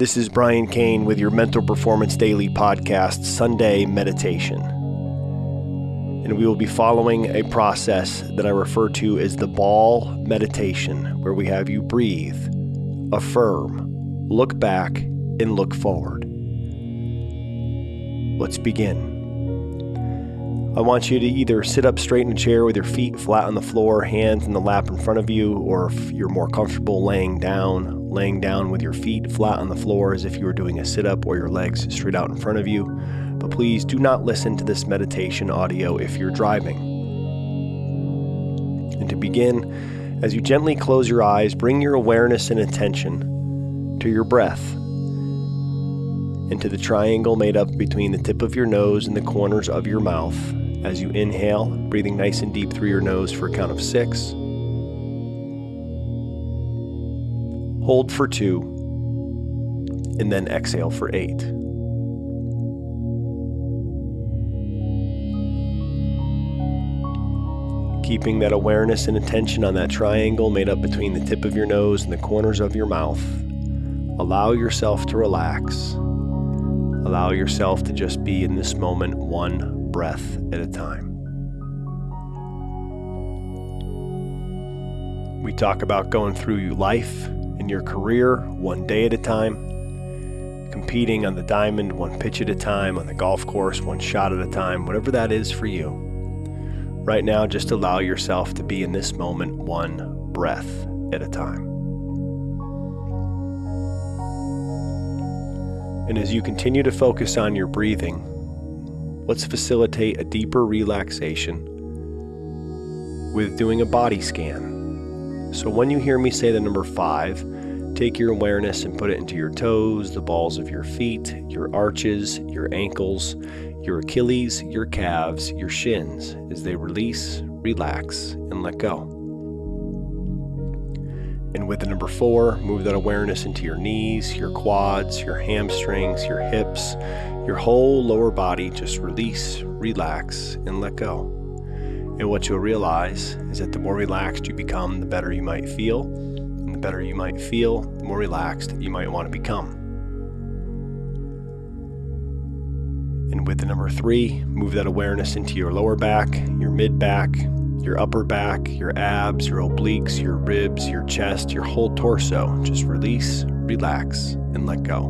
This is Brian Cain with your Mental Performance Daily Podcast Sunday Meditation. And we will be following a process that I refer to as the ball meditation, where we have you breathe, affirm, look back, and look forward. Let's begin. I want you to either sit up straight in a chair with your feet flat on the floor, hands in the lap in front of you, or if you're more comfortable laying down, laying down with your feet flat on the floor as if you were doing a sit up or your legs straight out in front of you. But please do not listen to this meditation audio if you're driving. And to begin, as you gently close your eyes, bring your awareness and attention to your breath into the triangle made up between the tip of your nose and the corners of your mouth as you inhale, breathing nice and deep through your nose for a count of six. Hold for two, and then exhale for eight. Keeping that awareness and attention on that triangle made up between the tip of your nose and the corners of your mouth, allow yourself to relax. Allow yourself to just be in this moment one breath at a time. We talk about going through life your career one day at a time, competing on the diamond one pitch at a time, on the golf course one shot at a time, whatever that is for you. Right now, just allow yourself to be in this moment one breath at a time. And as you continue to focus on your breathing, let's facilitate a deeper relaxation with doing a body scan. So when you hear me say the number five, take your awareness and put it into your toes, the balls of your feet, your arches, your ankles, your Achilles, your calves, your shins as they release, relax, and let go. And with the number four, move that awareness into your knees, your quads, your hamstrings, your hips, your whole lower body. Just release, relax, and let go. And what you'll realize is that the more relaxed you become, the better you might feel. Better you might feel, the more relaxed you might want to become. And with the number three, move that awareness into your lower back, your mid back, your upper back, your abs, your obliques, your ribs, your chest, your whole torso. Just release, relax, and let go.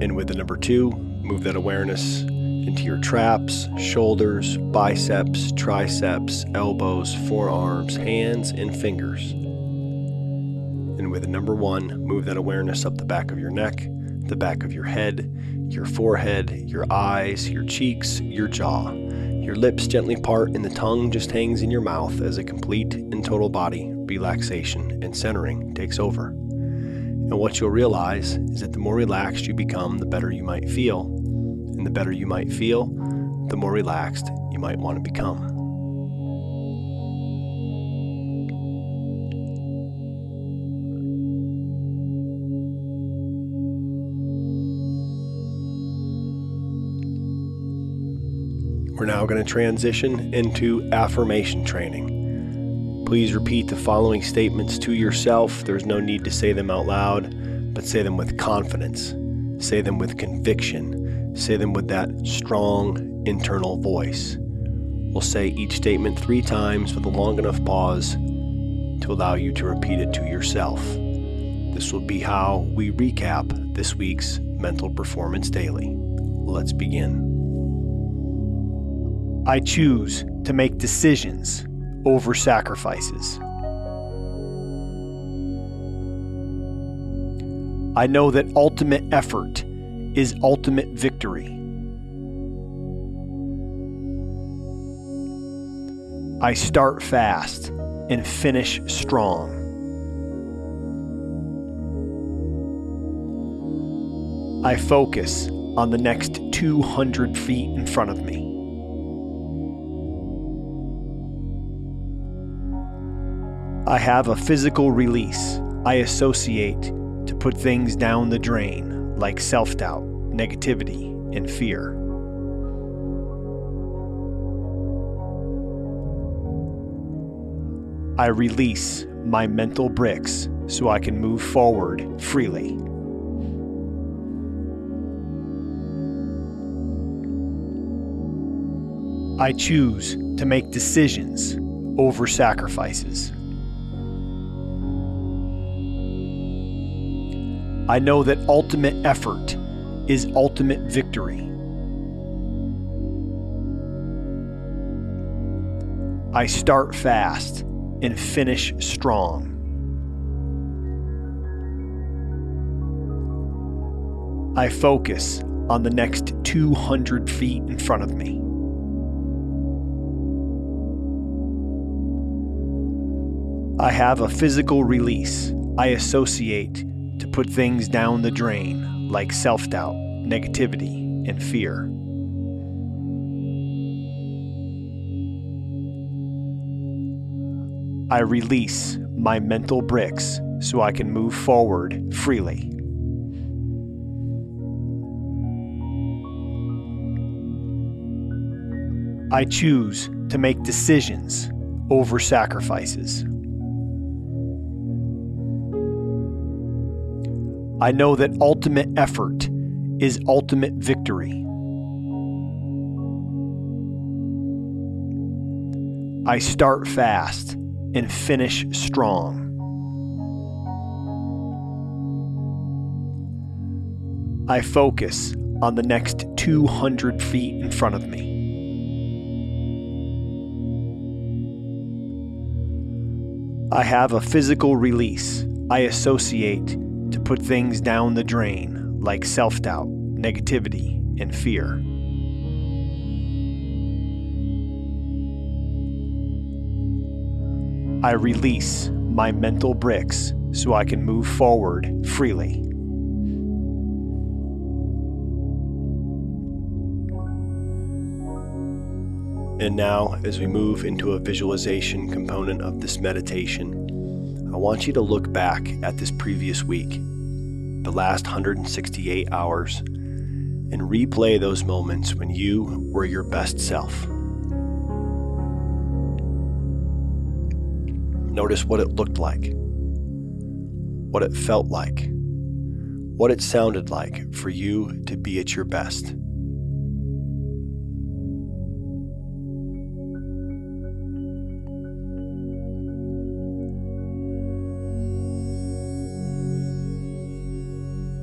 And with the number two, move that awareness into your traps, shoulders, biceps, triceps, elbows, forearms, hands, and fingers. And with number one, move that awareness up the back of your neck, the back of your head, your forehead, your eyes, your cheeks, your jaw your lips gently part and the tongue just hangs in your mouth as a complete and total body relaxation and centering takes over. And what you'll realize is that the more relaxed you become, the better you might feel. And the better you might feel, the more relaxed you might want to become. We're now going to transition into affirmation training. Please repeat the following statements to yourself. There's no need to say them out loud, but say them with confidence. Say them with conviction. Say them with that strong internal voice. We'll say each statement three times with a long enough pause to allow you to repeat it to yourself. This will be how we recap this week's Mental Performance Daily. Let's begin. I choose to make decisions over sacrifices. I know that ultimate effort is ultimate victory. I start fast and finish strong. I focus on the next 200 feet in front of me. I have a physical release I associate to put things down the drain, like self doubt, negativity, and fear. I release my mental bricks so I can move forward freely. I choose to make decisions over sacrifices. I know that ultimate effort is ultimate victory. I start fast and finish strong. I focus on the next 200 feet in front of me. I have a physical release I associate put things down the drain like self doubt, negativity, and fear. I release my mental bricks so I can move forward freely. I choose to make decisions over sacrifices. I know that ultimate effort is ultimate victory. I start fast and finish strong. I focus on the next 200 feet in front of me. I have a physical release I associate put things down the drain like self doubt, negativity, and fear. I release my mental bricks so I can move forward freely. And now, as we move into a visualization component of this meditation, I want you to look back at this previous week, the last 168 hours, and replay those moments when you were your best self. Notice what it looked like, what it felt like, what it sounded like for you to be at your best.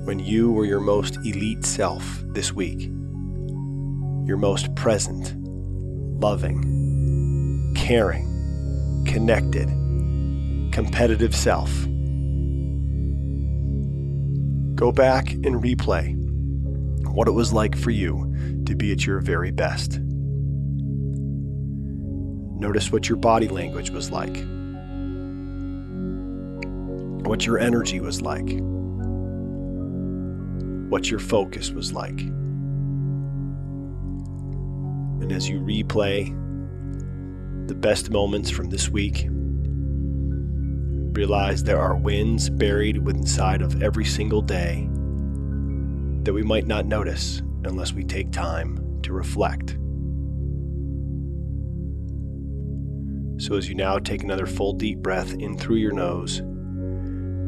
When you were your most elite self this week, your most present, loving, caring, connected, competitive self. Go back and replay what it was like for you to be at your very best. Notice what your body language was like, what your energy was like, what your focus was like. And as you replay the best moments from this week, realize there are wins buried inside of every single day that we might not notice unless we take time to reflect. So, as you now take another full deep breath in through your nose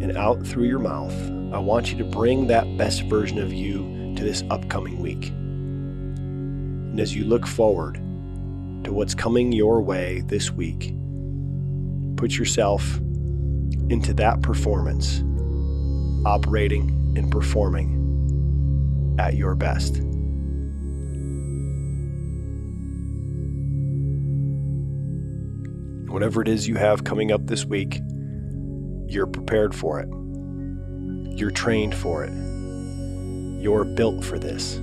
and out through your mouth, I want you to bring that best version of you to this upcoming week. And as you look forward to what's coming your way this week, put yourself into that performance, operating and performing at your best. Whatever it is you have coming up this week, you're prepared for it. You're trained for it. You're built for this.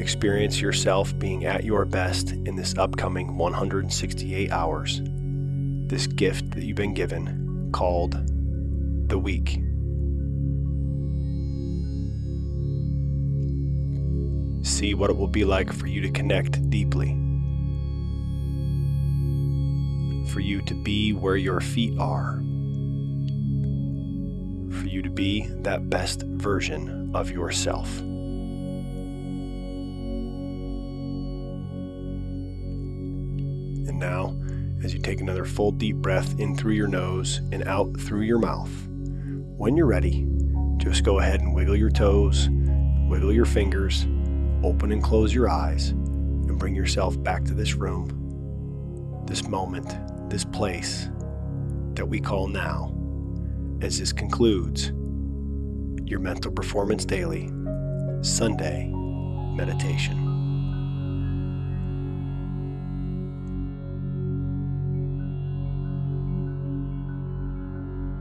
Experience yourself being at your best in this upcoming 168 hours this gift that you've been given called the week. See what it will be like for you to connect deeply, for you to be where your feet are, for you to be that best version of yourself. And now, as you take another full deep breath in through your nose and out through your mouth. When you're ready, just go ahead and wiggle your toes, wiggle your fingers, open and close your eyes, and bring yourself back to this room, this moment, this place that we call now, as this concludes your Mental Performance Daily Sunday Meditation.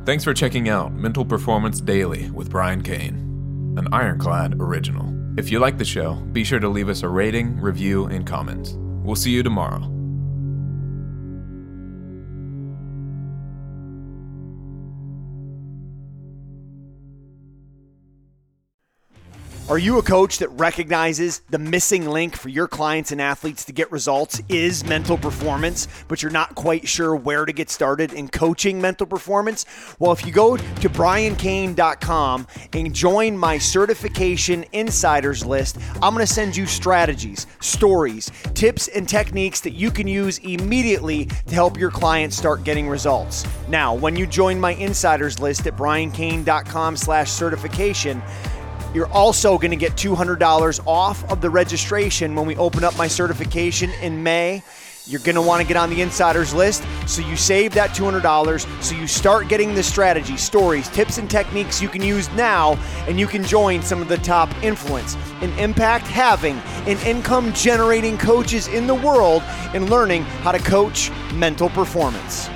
Thanks for checking out Mental Performance Daily with Brian Cain, an Ironclad original. If you like the show, be sure to leave us a rating, review, and comments. We'll see you tomorrow. Are you a coach that recognizes the missing link for your clients and athletes to get results is mental performance, but you're not quite sure where to get started in coaching mental performance? Well, if you go to briancain.com and join my certification insiders list, I'm going to send you strategies, stories, tips, and techniques that you can use immediately to help your clients start getting results. Now, when you join my insiders list at briancain.com slash certification, you're also going to get $200 off of the registration when we open up my certification in May. You're going to want to get on the insiders list so you save that $200 so you start getting the strategy, stories, tips, and techniques you can use now, and you can join some of the top influence and impact having and income generating coaches in the world in learning how to coach mental performance.